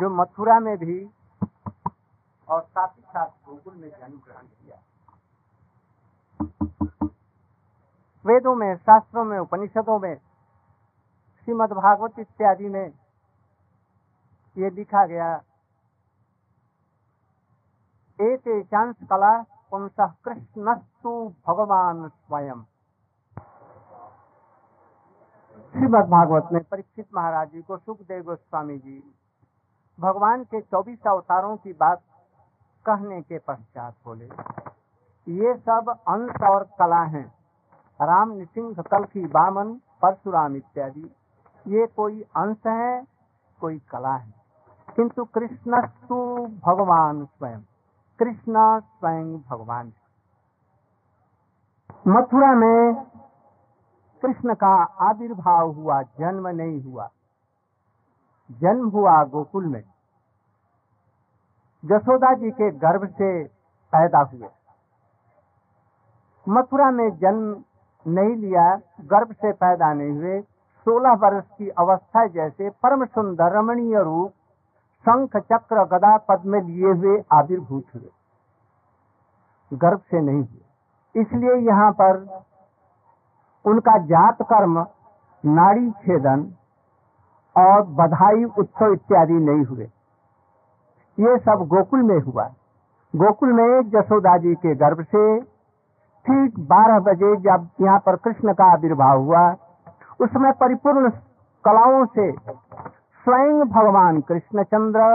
जो मथुरा में भी और साथ ही साथ गोकुल में जन्म ग्रहण किया। वेदों में, शास्त्रों में, उपनिषदों में श्रीमद् भागवत इत्यादि में ये लिखा गया एक चांस कला पुंस कृष्णस्तु भगवान स्वयं। श्रीमद भागवत में परीक्षित महाराज जी को सुखदेव गोस्वामी जी भगवान के चौबीस अवतारों की बात कहने के पश्चात बोले, ये सब अंश और कला हैं, राम नृसिंह की बामन, परशुराम इत्यादि। ये कोई अंश है, कोई कला है। किंतु कृष्णस्तु भगवान स्वयं, कृष्ण स्वयं भगवान मथुरा में कृष्ण का आविर्भाव हुआ, जन्म नहीं हुआ। जन्म हुआ गोकुल में। जसोदा जी के गर्भ से पैदा हुए। मथुरा में जन्म नहीं लिया, गर्भ से पैदा नहीं हुए। सोलह वर्ष की अवस्था जैसे परम सुंदर रमणीय रूप शंख, चक्र, गदा पद में लिए हुए आविर्भूत हुए। गर्भ से नहीं हुए। इसलिए यहाँ पर उनका जात कर्म नाड़ी छेदन और बधाई उत्सव इत्यादि नहीं हुए। ये सब गोकुल में हुआ। गोकुल में जसोदा जी के गर्भ से ठीक बारह बजे जब यहाँ पर कृष्ण का आविर्भाव हुआ उसमें परिपूर्ण कलाओं से स्वयं भगवान कृष्णचंद्र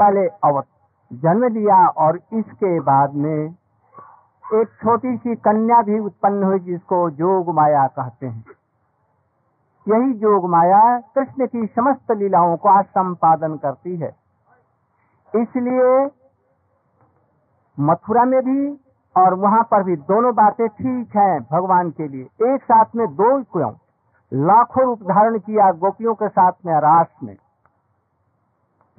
पहले अवत जन्म लिया और इसके बाद में एक छोटी सी कन्या भी उत्पन्न हुई जिसको जोग माया कहते हैं। यही जोग माया कृष्ण की समस्त लीलाओं को संपादन करती है। इसलिए मथुरा में भी और वहाँ पर भी दोनों बातें ठीक हैं भगवान के लिए। एक साथ में दो क्यों? लाखों रूप धारण किया गोपियों के साथ में रास में।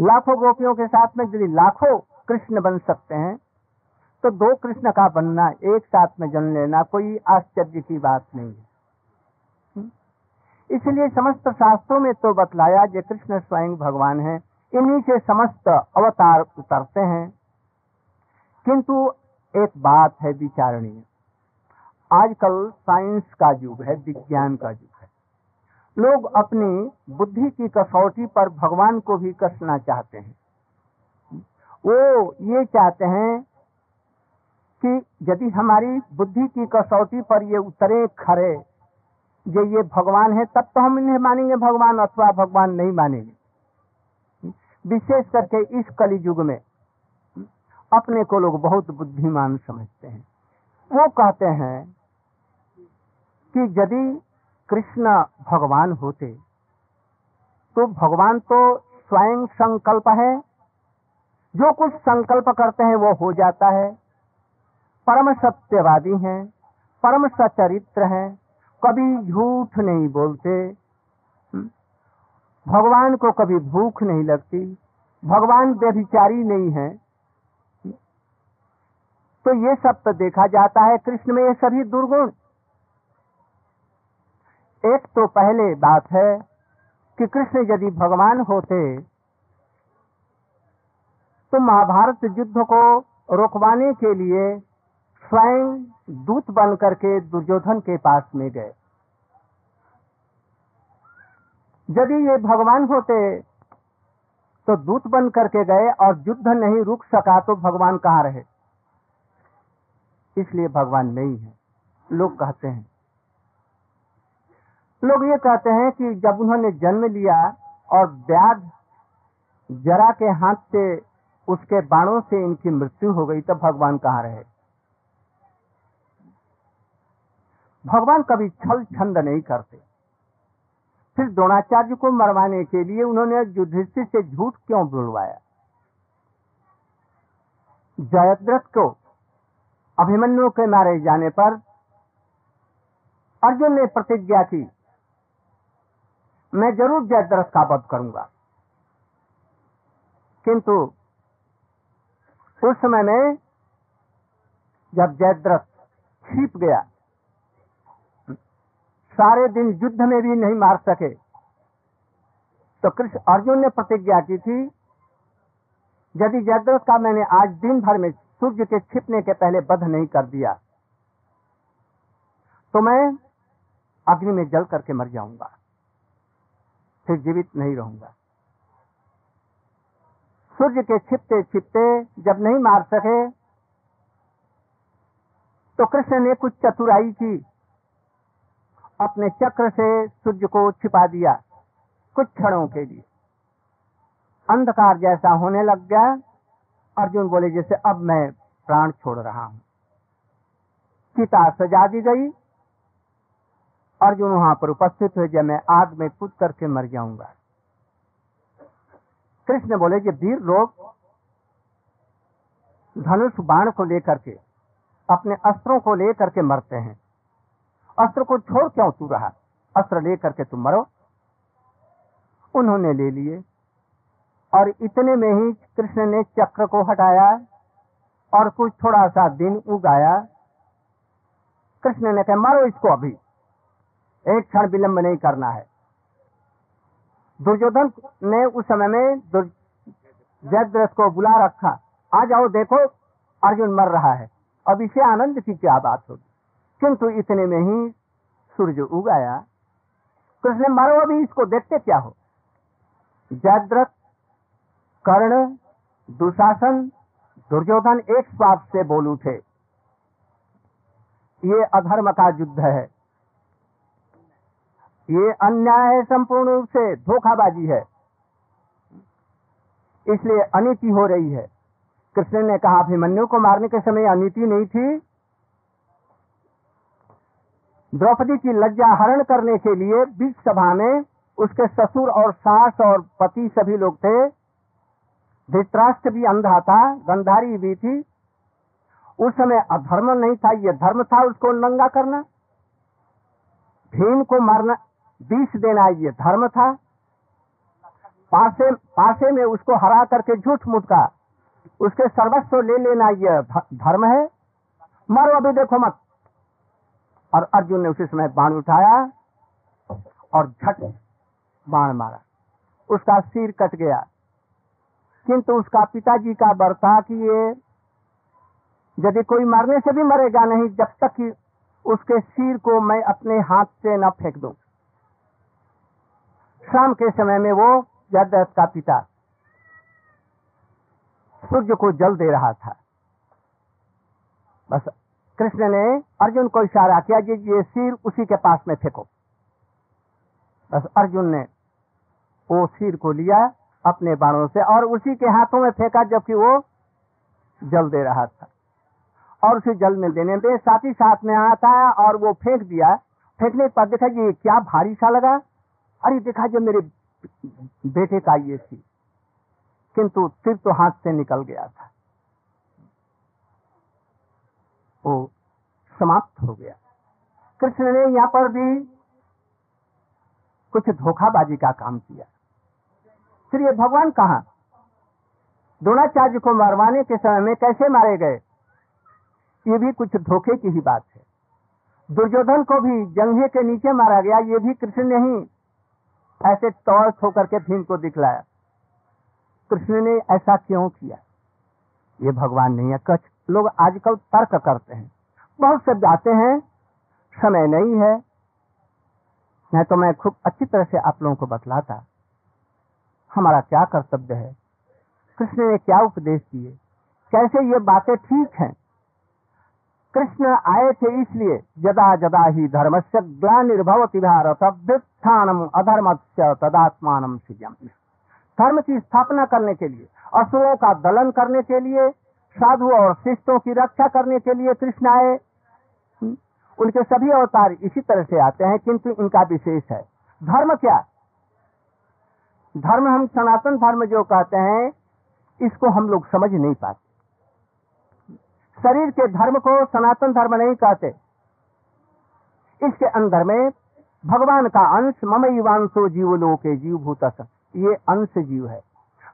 लाखों गोपियों के साथ में यदि लाखों कृष्ण बन सकते हैं तो दो कृष्ण का बनना, एक साथ में जन्म लेना कोई आश्चर्य की बात नहीं है। हम्म? इसलिए समस्त शास्त्रों में तो बतलाया कृष्ण स्वयं भगवान है। इन्हीं से समस्त अवतार उतरते हैं। किंतु एक बात है विचारणीय। आजकल साइंस का युग है, विज्ञान का युग है। लोग अपनी बुद्धि की कसौटी पर भगवान को भी कसना चाहते हैं। वो ये चाहते हैं कि यदि हमारी बुद्धि की कसौटी पर ये उतरे खरे, ये ये भगवान है, तब तो हम इन्हें मानेंगे, भगवान अथवा भगवान नहीं मानेंगे। विशेष करके इस कली युग में, अपने को लोग बहुत बुद्धिमान समझते हैं। वो कहते हैं कि यदि कृष्ण भगवान होते तो भगवान तो स्वयं संकल्प है। जो कुछ संकल्प करते हैं वो हो जाता है। परम सत्यवादी हैं, परम सचरित्र हैं, कभी झूठ नहीं बोलते? भगवान को कभी भूख नहीं लगती, भगवान व्यभिचारी नहीं है? तो ये सब तो देखा जाता है कृष्ण में ये सभी दुर्गुण एक तो पहले बात है कि कृष्ण यदि भगवान होते तो महाभारत युद्ध को रोकवाने के लिए स्वयं दूत बन करके दुर्योधन के पास में गए यदि ये भगवान होते तो दूत बन करके गए और युद्ध नहीं रुक सका तो भगवान कहाँ रहे? इसलिए भगवान नहीं है लोग कहते हैं। लोग ये कहते हैं कि जब उन्होंने जन्म लिया और व्याध जरा के हाथ से उसके बाणों से इनकी मृत्यु हो गई, तब भगवान कहाँ रहे? भगवान कभी छल छंद नहीं करते। फिर द्रोणाचार्य को मरवाने के लिए उन्होंने युधिष्ठिर से झूठ क्यों बुलवाया? जयद्रथ को अभिमन्यु के मारे जाने पर अर्जुन ने प्रतिज्ञा की, मैं ज़रूर जयद्रथ का वध करूँगा। किंतु उस समय में जब जयद्रथ छिप गया सारे दिन युद्ध में भी नहीं मार सके। तो कृष्ण अर्जुन ने प्रतिज्ञा की थी, यदि जयद्रथ का मैंने आज दिन भर में सूर्य के छिपने के पहले बध नहीं कर दिया तो मैं अग्नि में जल करके मर जाऊँगा, फिर जीवित नहीं रहूँगा। सूर्य के छिपते छिपते जब नहीं मार सके तो कृष्ण ने कुछ चतुराई की। अपने चक्र से सूर्य को छिपा दिया कुछ क्षणों के लिए। अंधकार जैसा होने लग गया। अर्जुन बोले, जैसे अब मैं प्राण छोड़ रहा हूँ। चिता सजा दी गई। अर्जुन वहाँ पर उपस्थित हुए, जब मैं आग में कूद करके मर जाऊँगा। कृष्ण बोले कि वीर लोग धनुष बाण को लेकर के, अपने अस्त्रों को लेकर के मरते हैं। अस्त्र को छोड़ क्यों तू रहा? अस्त्र लेकर के तुम मरो। उन्होंने ले लिए। और इतने में ही कृष्ण ने चक्र को हटाया और कुछ थोड़ा सा दिन उगाया। कृष्ण ने कहा, मारो इसको अभी। एक क्षण विलंब नहीं करना है। दुर्योधन ने उस समय में जयद्रथ को बुला रखा। आ जाओ, देखो, अर्जुन मर रहा है। अब इसे आनंद की क्या बात होगी? किंतु इतने में ही सूर्य उगाया कृष्ण मारो, अभी इसको देखते क्या हो? जयद्रथ, कर्ण, दुशासन, दुर्योधन एक स्वाद से बोल उठे, ये अधर्म का युद्ध है। ये अन्याय है संपूर्ण रूप से धोखाबाजी है। इसलिए अनिति हो रही है। कृष्ण ने कहा, अभिमन्यु को मारने के समय अनिति नहीं थी। द्रौपदी की लज्जा हरण करने के लिए बीच सभा में उसके ससुर और सास और पति सभी लोग थे। धृतराष्ट्र भी अंधा था, गंधारी भी थी। उस समय अधर्म नहीं था यह धर्म था उसको नंगा करना। भीम को मारना, बीस देना, ये धर्म था। पासे पासे में उसको हरा करके झूठ मूठ का उसके सर्वस्व ले लेना यह धर्म है। मारो अभी देखो मत। और अर्जुन ने उसी समय बाण उठाया और झट बाण मारा। उसका सिर कट गया। किंतु उसका पिताजी का बर्ता कि ये यदि कोई मरने से भी मरेगा नहीं, जब तक कि उसके सिर को मैं अपने हाथ से न फेंक दूँ। शाम के समय में वो जयद्रथ का पिता सूर्य को जल दे रहा था। बस कृष्ण ने अर्जुन को इशारा किया कि ये सिर उसी के पास में फेंको। बस अर्जुन ने वो सिर को लिया अपने बाणों से और उसी के हाथों में फेंका जबकि वो जल दे रहा था। और उसे जल में देने दे साथ ही साथ में आता है और वो फेंक दिया। फेंकने के बाद देखा ये क्या भारी सा लगा। अरे देखा जो मेरे बेटे का ये थी किंतु सिर तो हाथ से निकल गया था। वो समाप्त हो गया। कृष्ण ने यहाँ पर भी कुछ धोखाबाजी का काम किया। फिर ये भगवान कहा? द्रोणाचार्य को मरवाने के समय में कैसे मारे गए? ये भी कुछ धोखे की ही बात है। दुर्योधन को भी जंघे के नीचे मारा गया, ये भी कृष्ण ने ही ऐसे तौर होकर के भीम को दिखलाया। कृष्ण ने ऐसा क्यों किया? ये भगवान नहीं है कछ लोग आजकल तर्क करते हैं। बहुत से जाते हैं, समय नहीं है। नहीं तो मैं खूब अच्छी तरह से आप लोगों को बतलाता, हमारा क्या कर्तव्य है? कृष्ण ने क्या उपदेश दिए? कैसे ये बातें ठीक हैं? कृष्ण आए थे इसलिए जदा जदा ही धर्म से ग्लानिर्भवती भारत अधर्म से तदात्मान धर्म की स्थापना करने के लिए, असुरों का दलन करने के लिए साधु और शिष्टों की रक्षा करने के लिए कृष्ण आए। उनके सभी अवतार इसी तरह से आते हैं, किंतु इनका विशेष है। धर्म क्या? धर्म हम सनातन धर्म जो कहते हैं, इसको हम लोग समझ नहीं पाते। शरीर के धर्म को सनातन धर्म नहीं कहते। इसके अंदर में भगवान का अंश मम युवांशो जीव लोके जीव भूत ये अंश जीव है।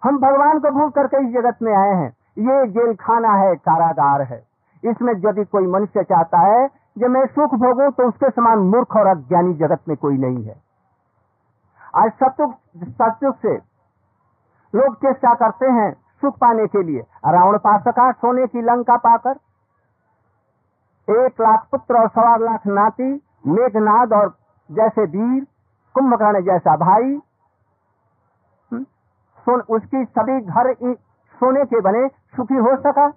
हम भगवान को भूल करके इस जगत में आए हैं। ये जेल खाना है कारागार है। इसमें यदि कोई मनुष्य चाहता है जब मैं सुख भोगू तो उसके समान मूर्ख और अज्ञानी जगत में कोई नहीं है। आज सत्युग सत्युग से लोग चेष्टा करते हैं सुख पाने के लिए। रावण पा सका सोने की लंका पाकर। एक लाख पुत्र और सवा लाख नाती मेघनाद और जैसे वीर कुंभकर्ण जैसा भाई। हम्म, उसकी सभी घर सोने के बने सुखी हो सका।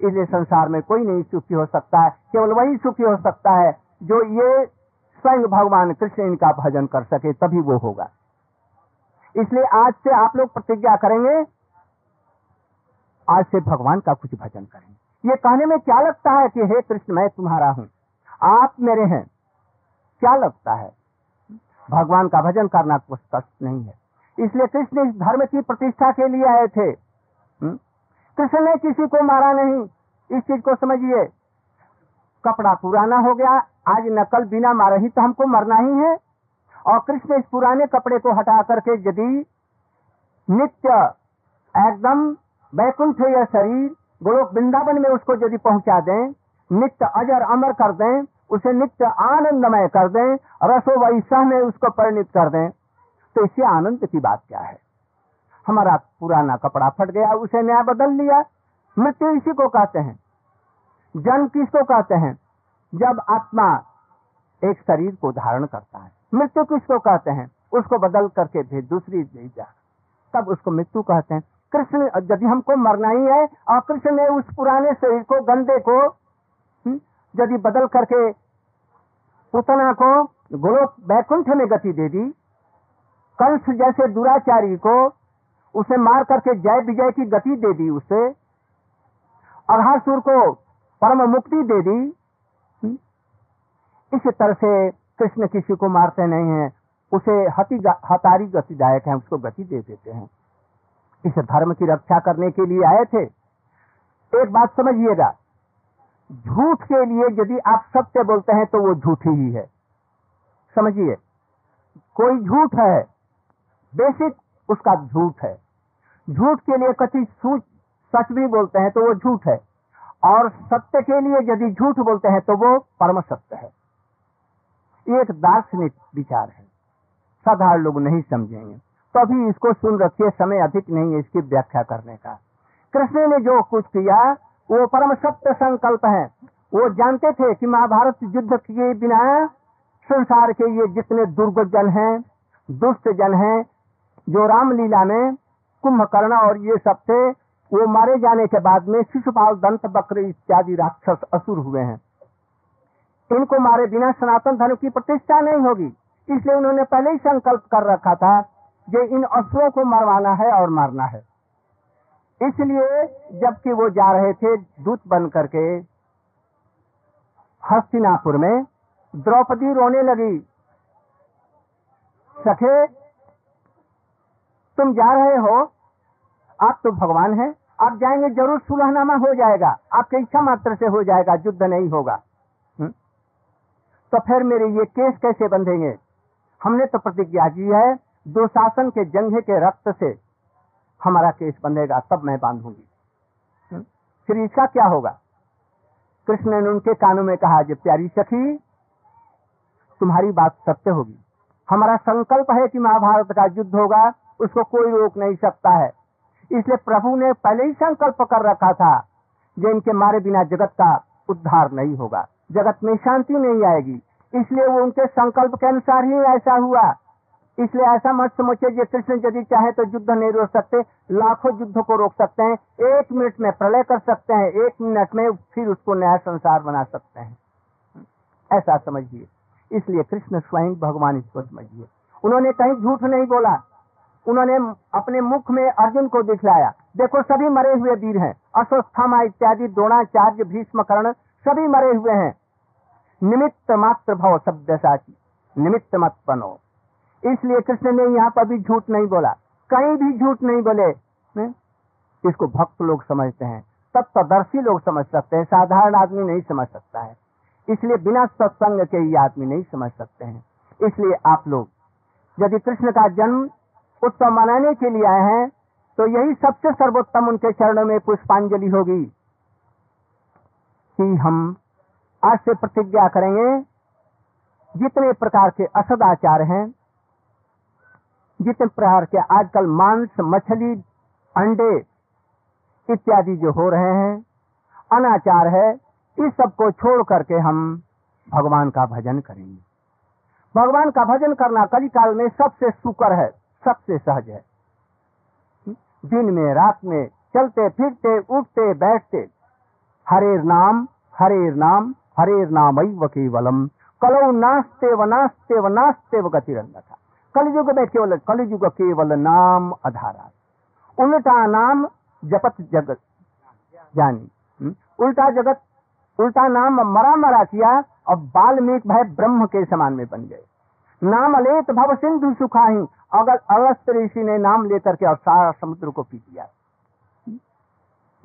इसलिए संसार में कोई नहीं सुखी हो सकता है, केवल वही सुखी हो सकता है जो ये स्वयं भगवान कृष्ण इनका भजन कर सके, तभी वो होगा। इसलिए आज से आप लोग प्रतिज्ञा करेंगे, आज से भगवान का कुछ भजन करेंगे। ये कहने में क्या लगता है कि हे कृष्ण, मैं तुम्हारा हूँ, आप मेरे हैं। क्या लगता है? भगवान का भजन करना कुछ कष्ट नहीं है। इसलिए कृष्ण इस धर्म की प्रतिष्ठा के लिए आए थे? कृष्ण ने किसी को मारा नहीं। इस चीज़ को समझिए। कपड़ा पुराना हो गया, आज नकल बिना मारे ही तो हमको मरना ही है। और कृष्ण इस पुराने कपड़े को हटा करके यदि नित्य, एकदम वैकुंठ या शरीर, गोलोक वृंदावन में उसको यदि पहुँचा दें, नित्य अजर अमर कर दें, उसे नित्य आनंदमय कर दें रसो वैसा में उसको परिणित कर दें तो इससे आनंद की बात क्या है? हमारा पुराना कपड़ा फट गया उसे नया बदल लिया। मृत्यु इसी को कहते हैं। जन्म किसको कहते हैं? जब आत्मा एक शरीर को धारण करता है। मृत्यु किसको कहते हैं? उसको बदल करके फिर दूसरी जा। तब उसको मृत्यु कहते हैं। कृष्ण यदि हमको मरना ही है और कृष्ण ने उस पुराने शरीर को गंदे को हम्म, यदि बदल करके पुतना को गोलोक बैकुंठ में गति दे दी कंस जैसे दुराचारी को उसे मार करके जय विजय की गति दे दी उसे। अरहासुर को परम मुक्ति दे दी। इस तरह से कृष्ण किसी को मारते नहीं है। उसे हती हतारी गतिदायक है, उसको गति दे देते हैं। इस धर्म की रक्षा करने के लिए आए थे। एक बात समझिएगा, झूठ के लिए यदि आप सत्य बोलते हैं तो वो झूठी ही है। समझिए, कोई झूठ है, बेसिक उसका झूठ है। झूठ के लिए कथित सूच सच भी बोलते हैं तो वो झूठ है। और सत्य के लिए यदि झूठ बोलते हैं तो वो परम सत्य है। एक दार्शनिक विचार है। साधारण लोग नहीं समझेंगे। तो अभी इसको सुन रखिए, समय अधिक नहीं है इसकी व्याख्या करने का। कृष्ण ने जो कुछ किया, वो परम सत्य संकल्प है। वो जानते थे कि महाभारत युद्ध के बिना संसार के ये जितने दुर्ग जन हैं, दुष्ट जन हैं, जो रामलीला में कुंभकर्ण और ये सब थे, वो मारे जाने के बाद में शिशुपाल दंत बक्र इत्यादि राक्षस असुर हुए हैं। इनको मारे बिना सनातन धर्म की प्रतिष्ठा नहीं होगी, इसलिए उन्होंने पहले ही संकल्प कर रखा था कि इन असुरों को मरवाना है और मारना है। इसलिए जबकि वो जा रहे थे दूत बन करके, हस्तिनापुर में, द्रौपदी रोने लगी। सखे, तुम जा रहे हो? आप तो भगवान हैं। आप जाएँगे, ज़रूर सुलहनामा हो जाएगा। आपकी इच्छा मात्र से हो जाएगा, युद्ध नहीं होगा। हुँ? तो फिर मेरे ये केस कैसे बंधेंगे? हमने तो प्रतिज्ञा की है दुशासन के जंघे के रक्त से हमारा केस बंधेगा, तब मैं बांधूँगी। फिर इसका क्या होगा? कृष्ण ने उनके कानों में कहा प्यारी सखी, तुम्हारी बात सत्य होगी। हमारा संकल्प है कि महाभारत का युद्ध होगा, उसको कोई रोक नहीं सकता है। इसलिए प्रभु ने पहले ही संकल्प कर रखा था जो इनके मारे बिना जगत का उद्धार नहीं होगा। जगत में शांति नहीं आएगी। इसलिए वो उनके संकल्प के अनुसार ही ऐसा हुआ। इसलिए ऐसा मत समझिए जो कृष्ण यदि चाहे तो युद्ध नहीं रोक सकते, लाखों युद्ध को रोक सकते हैं, एक मिनट में प्रलय कर सकते हैं, एक मिनट में फिर उसको नया संसार बना सकते हैं। ऐसा समझिए। इसलिए कृष्ण स्वयं भगवान इसको समझिए। उन्होंने कहीं झूठ नहीं बोला। उन्होंने अपने मुख में अर्जुन को दिखलाया। देखो, सभी मरे हुए वीर हैं। अश्वस्थामा इत्यादि, द्रोणाचार्य भीष्म कर्ण सभी मरे हुए हैं। निमित्त मात्र भव शब्द साची निमित्त मत बनो। इसलिए कृष्ण ने यहाँ पर भी झूठ नहीं बोला। कहीं भी झूठ नहीं बोले? इसको भक्त लोग समझते हैं। तत्वदर्शी लोग समझ सकते हैं। साधारण आदमी नहीं समझ सकता है। इसलिए बिना सत्संग के ये आदमी नहीं समझ सकते हैं। इसलिए आप लोग, यदि कृष्ण का जन्म उत्सव मनाने के लिए आए हैं तो यही सबसे सर्वोत्तम उनके चरणों में पुष्पांजलि होगी। कि हम आज से प्रतिज्ञा करेंगे, जितने प्रकार के असदाचार हैं, जितने प्रकार के आजकल मांस, मछली, अंडे इत्यादि जो हो रहे हैं, अनाचार है, इस सबको छोड़ करके हम भगवान का भजन करेंगे। भगवान का भजन करना कली काल में सबसे सुकर है। सबसे सहज है। दिन में, रात में, चलते, फिरते, उठते, बैठते। हरेर नाम हरेर नाम हरेर नाम केवलम। कलौ नास्ते व नास्ते व नास्ते व गतिरन्नथा। कलयुग में केवल, कलयुग केवल नाम आधारा। उल्टा नाम जपत जगत। जानी हम्म? उल्टा जगत, उल्टा नाम मरा मरा किया और बाल्मीक भाई ब्रह्म के समान में बन गए। नाम अलेत भव सिंधु सुखाही अगर अगस्त ऋषि ने नाम लेकर के और सारा समुद्र को पी लिया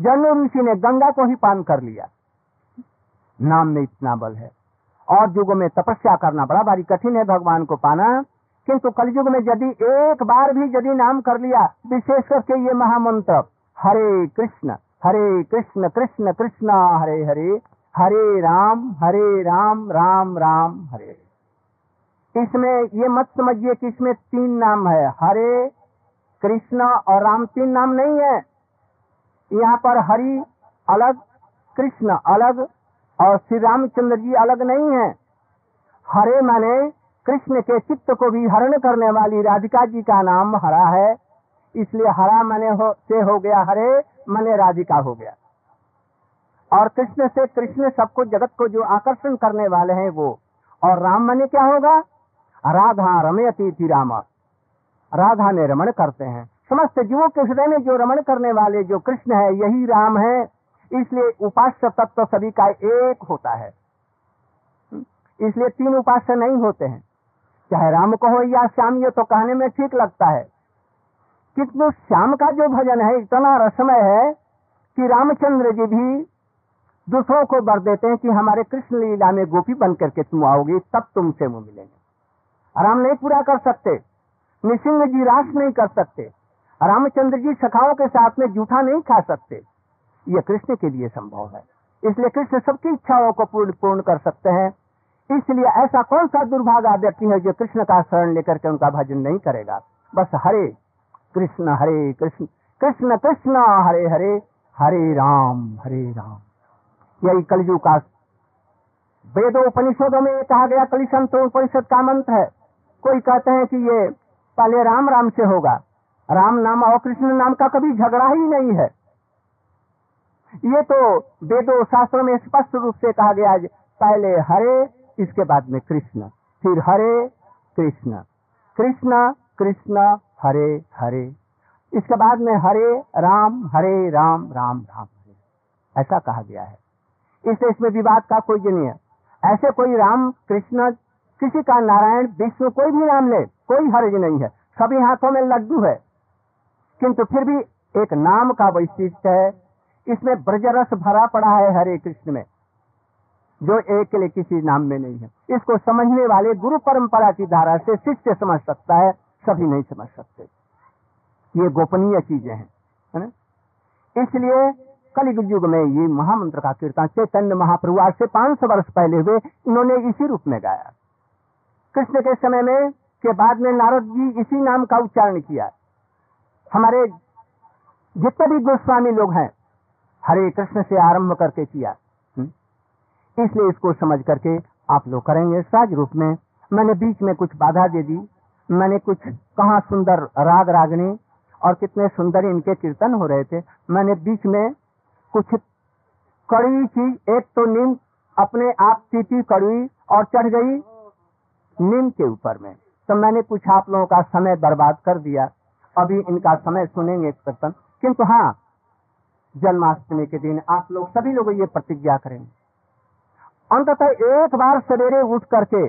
जन्म ऋषि ने गंगा को ही पान कर लिया। नाम में इतना बल है। और युगों में तपस्या करना बड़ा भारी कठिन है भगवान को पाना, किंतु कलयुग में यदि एक बार भी यदि नाम कर लिया, विशेष करके ये महामंत्र, हरे कृष्ण हरे कृष्ण कृष्ण कृष्ण, हरे हरे हरे राम हरे राम राम राम, हरे। इसमें ये मत समझिए कि इसमें तीन नाम है। हरे, कृष्ण और राम। तीन नाम नहीं है। यहाँ पर हरि अलग, कृष्ण अलग और श्री रामचंद्र जी अलग नहीं है। हरे माने कृष्ण के चित्त को भी हरण करने वाली राधिका जी का नाम हरा है। इसलिए हरा मने हो, से हो गया हरे, मने राधिका हो गया। और कृष्ण से कृष्ण सबको जगत को जो आकर्षण करने वाले हैं वो। और राम मने क्या होगा? राधा रमयती थी राम। राधा ने रमण करते हैं। समस्त जीवों के हृदय में जो रमण करने वाले जो कृष्ण है, यही राम है। इसलिए उपास्य तत्व सभी का एक होता है। इसलिए तीन उपास्य नहीं होते हैं। चाहे राम कहो या श्याम, ये तो कहने में ठीक लगता है। किंतु श्याम का जो भजन है, इतना रसमय है कि रामचंद्र जी भी दूसरों को बर देते हैं कि हमारे कृष्ण लीला में गोपी बन करके तुम आओगे, तब तुमसे वो मिलेंगे। राम नहीं पूरा कर सकते। निसिंह जी रास नहीं कर सकते। रामचंद्र जी सखाओं के साथ में जूठा नहीं खा सकते। ये कृष्ण के लिए संभव है। इसलिए कृष्ण सबकी इच्छाओं को पूर्ण पूर्ण कर सकते हैं। इसलिए ऐसा कौन सा दुर्भागा व्यक्ति है जो कृष्ण का शरण लेकर के उनका भजन नहीं करेगा? बस हरे कृष्ण हरे कृष्ण कृष्ण कृष्ण, हरे हरे हरे राम हरे राम। यही कलयुग का वेदों उपनिषदों में कहा गया कलिशंत उपनिषद का मंत्र है। कोई कहते हैं कि ये पहले राम राम से होगा। राम नाम और कृष्ण नाम का कभी झगड़ा ही नहीं है। ये तो वेदों शास्त्रों में स्पष्ट रूप से कहा गया पहले हरे, इसके बाद में कृष्ण, फिर हरे, कृष्ण। कृष्ण कृष्ण, हरे हरे। इसके बाद में हरे, राम हरे, राम राम राम ऐसा कहा गया है। इसलिए इसमें विवाद का कोई नहीं है। ऐसे कोई राम, कृष्ण किसी का नारायण विष्णु कोई भी नाम ले, कोई हर्ज नहीं है। सभी हाथों में लड्डू है। किंतु फिर भी एक नाम का वैशिष्ट है। इसमें ब्रजरस भरा पड़ा है हरे कृष्ण में, जो एक के लिए किसी नाम में नहीं है। इसको समझने वाले गुरु परंपरा की धारा से शिष्य समझ सकता है, सभी नहीं समझ सकते। ये गोपनीय चीज़ें हैं, है इसलिए कलियुग युग में ये महामंत्र का कीर्तन चैतन्य महाप्रभु आज से पाँच सौ वर्ष पहले हुए, इन्होंने इसी रूप में गाया। कृष्ण के समय में, के बाद में नारद जी इसी नाम का उच्चारण किया। हमारे जितने भी गोस्वामी लोग हैं, हरे कृष्ण से आरंभ करके किया। हम्म? इसलिए इसको समझ करके आप लोग करेंगे सहज रूप में। मैंने बीच में कुछ बाधा दे दी। मैंने कुछ कहा सुंदर राग रागनी और कितने सुंदर इनके कीर्तन हो रहे थे। मैंने बीच में कुछ कड़वी चीज़ एक तो नीम अपने आप सीटी कड़वी और चढ़ गई। नीम के ऊपर में। तो मैंने कुछ आप लोगों का समय बर्बाद कर दिया। अभी इनका समय सुनेंगे कीर्तन किंतु हाँ जन्माष्टमी के दिन आप लोग सभी लोग ये प्रतिज्ञा करेंगे। अंततः एक बार सवेरे उठ करके,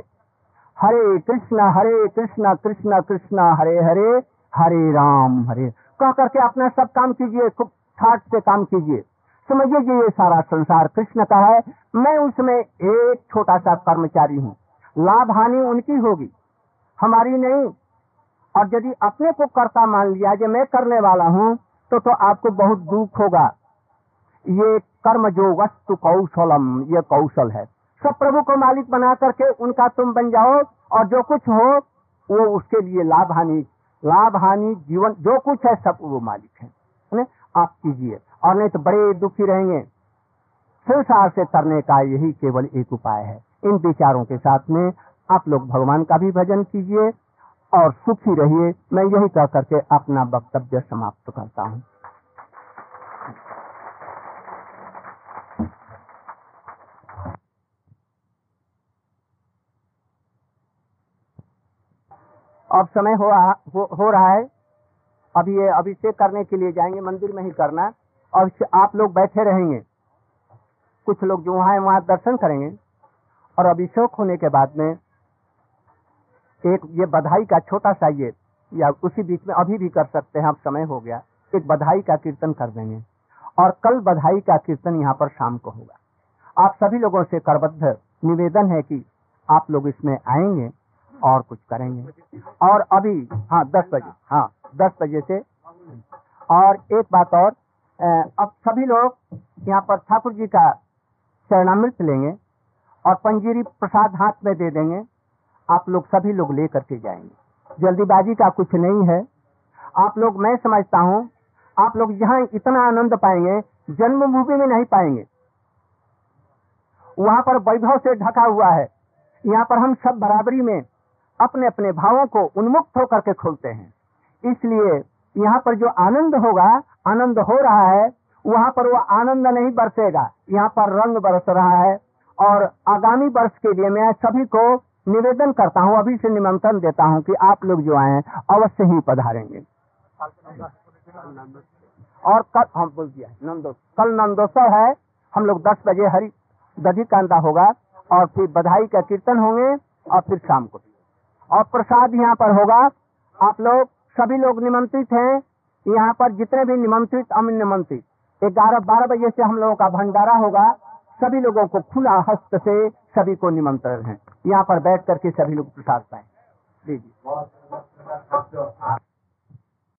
हरे कृष्णा हरे कृष्णा कृष्णा कृष्णा, हरे हरे हरे राम, हरे। कह करके अपना सब काम कीजिए, खूब ठाट से काम कीजिए। समझिए ये सारा संसार कृष्ण का है। मैं उसमें एक छोटा सा कर्मचारी हूँ। लाभ हानि उनकी होगी। हमारी नहीं। और यदि अपने को कर्ता मान लिया जो मैं करने वाला हूँ तो तो आपको बहुत दुख होगा। ये कर्म जो वस्तु कौशलम, ये कौशल है। सब प्रभु को मालिक बना करके उनका तुम बन जाओ, और जो कुछ हो, वो उसके लिए लाभ हानि लाभ हानि जीवन, जो कुछ है सब वो मालिक है। है? आप कीजिए, और नहीं तो बड़े दुखी रहेंगे। संसार से तरने का यही केवल एक उपाय है। इन विचारों के साथ में आप लोग भगवान का भी भजन कीजिए और सुखी रहिए। मैं यही कह करके अपना वक्तव्य समाप्त करता हूँ। अब समय हो रहा हो, हो रहा है। अभी ये अभिषेक करने के लिए जाएँगे मंदिर में ही करना। और आप लोग बैठे रहेंगे। कुछ लोग जो है वहाँ दर्शन करेंगे। और अभिषेक होने के बाद में एक ये बधाई का छोटा सा ये, या उसी बीच में अभी भी कर सकते हैं, अब समय हो गया। एक बधाई का कीर्तन कर देंगे। और कल बधाई का कीर्तन यहाँ पर शाम को होगा। आप सभी लोगों से करबद्ध निवेदन है कि आप लोग इसमें आएँगे और कुछ करेंगे। और अभी हाँ दस बजे हाँ दस बजे से। और एक बात और अब सभी लोग यहाँ पर ठाकुर जी का चरणामृत लेंगे। और पंजीरी प्रसाद हाथ में दे देंगे। आप लोग सभी लोग लेकर के जाएँगे। जल्दीबाजी का कुछ नहीं है। आप लोग, मैं समझता हूँ, आप लोग यहाँ इतना आनंद पाएँगे, जन्मभूमि में नहीं पाएँगे। वहाँ पर वैभव से ढका हुआ है। यहाँ पर हम सब बराबरी में अपने अपने भावों को उन्मुक्त होकर के खोलते हैं। इसलिए यहाँ पर जो आनंद होगा, आनंद हो रहा है, वहाँ पर वो आनंद नहीं बरसेगा। यहाँ पर रंग बरस रहा है। और आगामी वर्ष के लिए मैं सभी को निवेदन करता हूँ, अभी से निमंत्रण देता हूँ कि आप लोग जो आए अवश्य ही पधारेंगे। और कल हम बोल दिया नंदो, कल नंदोत्सव है, हम लोग दस बजे हरी, दधी कांदा होगा, और फिर बधाई का कीर्तन होंगे, और फिर शाम को। और प्रसाद यहाँ पर होगा, आप लोग, सभी लोग निमंत्रित हैं, यहाँ पर जितने भी निमंत्रित अमिन निमंत्रित, ग्यारह, बारह बजे से हम लोगों का भंडारा होगा सभी लोगों को खुला हस्त से सभी को निमंत्रण है। यहाँ पर बैठ करके सभी लोग प्रसाद पाए। जी जी।